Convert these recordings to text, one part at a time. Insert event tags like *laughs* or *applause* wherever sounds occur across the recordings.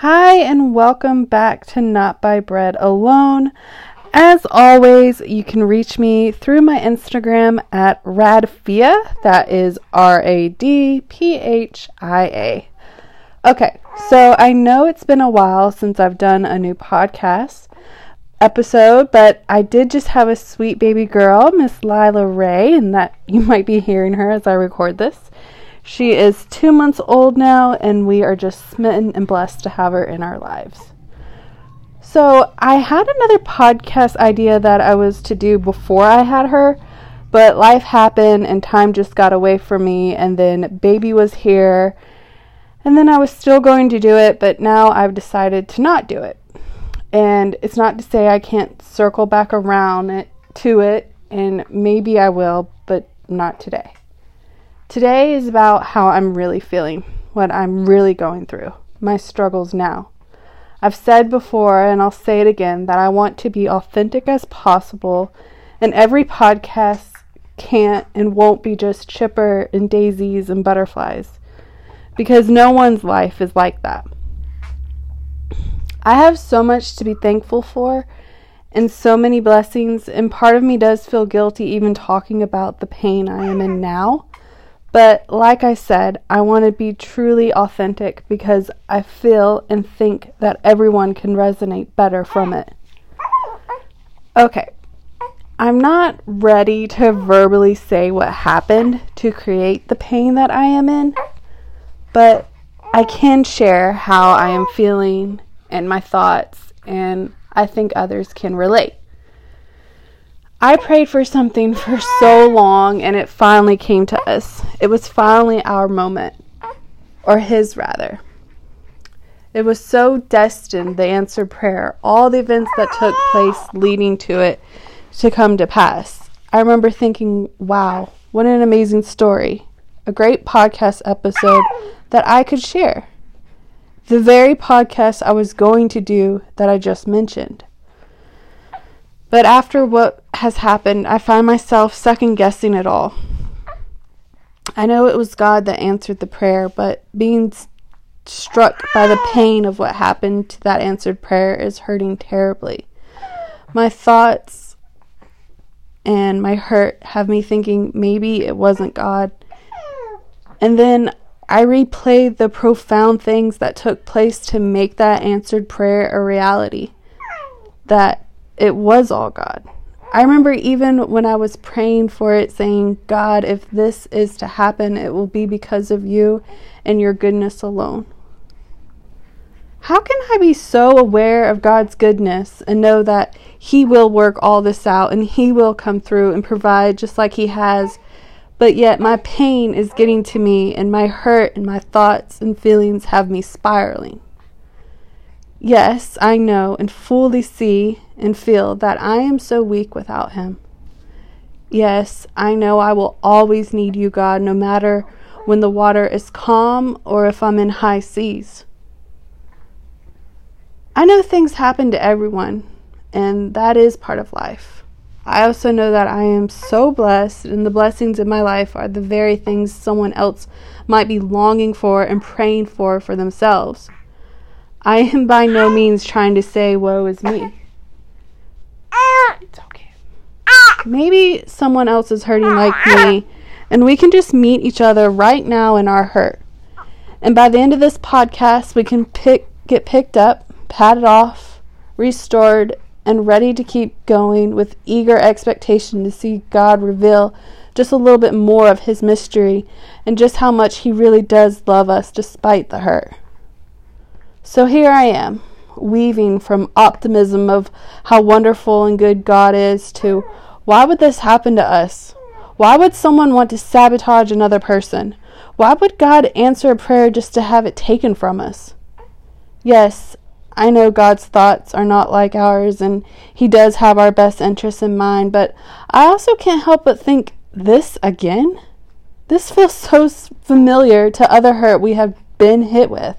Hi, and welcome back to Not by Bread Alone. As always, you can reach me through my Instagram at Radphia. That is R A D P H I A. Okay, so I know it's been a while since I've done a new podcast episode, but I did just have a sweet baby girl, Miss Lila Ray, and that you might be hearing her as I record this. She is two months old now, and we are just smitten and blessed to have her in our lives. So, I had another podcast idea that I was to do before I had her, but life happened and time just got away from me, and then baby was here, and then I was still going to do it, but now I've decided to not do it. And it's not to say I can't circle back around it, to it, and maybe I will, but not today. Today is about how I'm really feeling, what I'm really going through, my struggles now. I've said before, and I'll say it again, that I want to be authentic as possible, and every podcast can't and won't be just chipper and daisies and butterflies, because no one's life is like that. I have so much to be thankful for and so many blessings, and part of me does feel guilty even talking about the pain I am in now. But like I said, I want to be truly authentic because I feel and think that everyone can resonate better from it. Okay, I'm not ready to verbally say what happened to create the pain that I am in, but I can share how I am feeling and my thoughts, and I think others can relate. I prayed for something for so long and it finally came to us. It was finally our moment, or his rather. It was so destined, the answered prayer, all the events that took place leading to it to come to pass. I remember thinking, wow, what an amazing story. A great podcast episode that I could share. The very podcast I was going to do that I just mentioned. But after what has happened, I find myself second guessing it all. I know it was God that answered the prayer, but being struck by the pain of what happened to that answered prayer is hurting terribly. My thoughts and my hurt have me thinking maybe it wasn't God. And then I replay the profound things that took place to make that answered prayer a reality. That it was all God. I remember even when I was praying for it, saying, God, if this is to happen, it will be because of you and your goodness alone. How can I be so aware of God's goodness and know that He will work all this out and He will come through and provide just like He has, but yet my pain is getting to me and my hurt and my thoughts and feelings have me spiraling? Yes, I know and fully see and feel that I am so weak without Him. Yes, I know I will always need you, God, no matter when the water is calm or if I'm in high seas. I know things happen to everyone, and that is part of life. I also know that I am so blessed, and the blessings in my life are the very things someone else might be longing for and praying for for themselves. I am by no means trying to say, woe is me. It's okay. Maybe someone else is hurting like me, and we can just meet each other right now in our hurt. And by the end of this podcast, we can pick, get picked up, patted off, restored, and ready to keep going with eager expectation to see God reveal just a little bit more of His mystery and just how much He really does love us despite the hurt. So here I am, weaving from optimism of how wonderful and good God is to why would this happen to us? Why would someone want to sabotage another person? Why would God answer a prayer just to have it taken from us? Yes, I know God's thoughts are not like ours, and He does have our best interests in mind, but I also can't help but think, this again? This feels *laughs* so familiar to other hurt we have been hit with.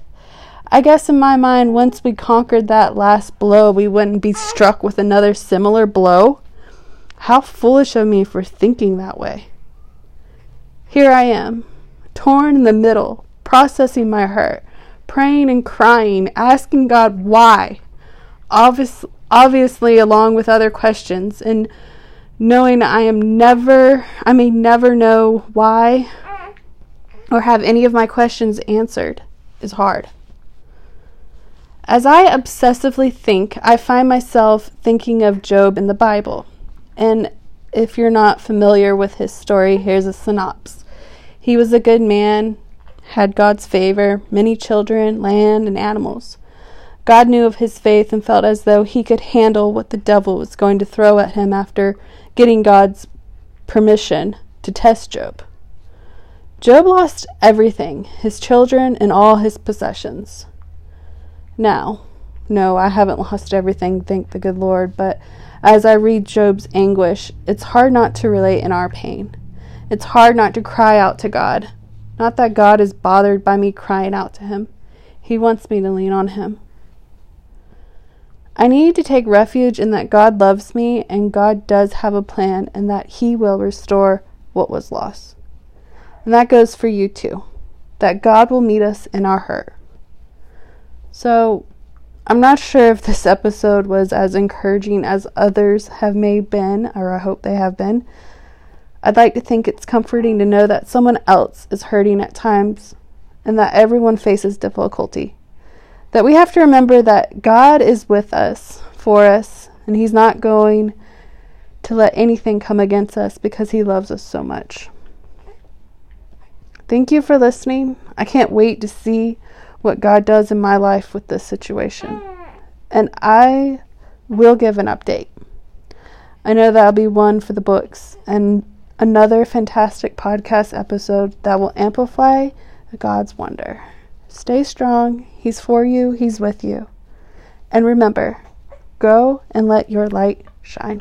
I guess in my mind, once we conquered that last blow, we wouldn't be struck with another similar blow. How foolish of me for thinking that way. Here I am, torn in the middle, processing my hurt, praying and crying, asking God why. Obvious, obviously, along with other questions, and knowing I am never, I may never know why or have any of my questions answered is hard. As I obsessively think, I find myself thinking of Job in the Bible. And if you're not familiar with his story, here's a synopsis. He was a good man, had God's favor, many children, land, and animals. God knew of his faith and felt as though he could handle what the devil was going to throw at him after getting God's permission to test Job. Job lost everything his children and all his possessions. Now, no, I haven't lost everything, thank the good Lord, but as I read Job's anguish, it's hard not to relate in our pain. It's hard not to cry out to God. Not that God is bothered by me crying out to Him, He wants me to lean on Him. I need to take refuge in that God loves me and God does have a plan and that He will restore what was lost. And that goes for you too. That God will meet us in our hurt. So, I'm not sure if this episode was as encouraging as others have may been, or I hope they have been. I'd like to think it's comforting to know that someone else is hurting at times and that everyone faces difficulty. That we have to remember that God is with us, for us, and He's not going to let anything come against us because He loves us so much. Thank you for listening. I can't wait to see what God does in my life with this situation. And I will give an update. I know that'll be one for the books and another fantastic podcast episode that will amplify God's wonder. Stay strong. He's for you, He's with you. And remember, go and let your light shine.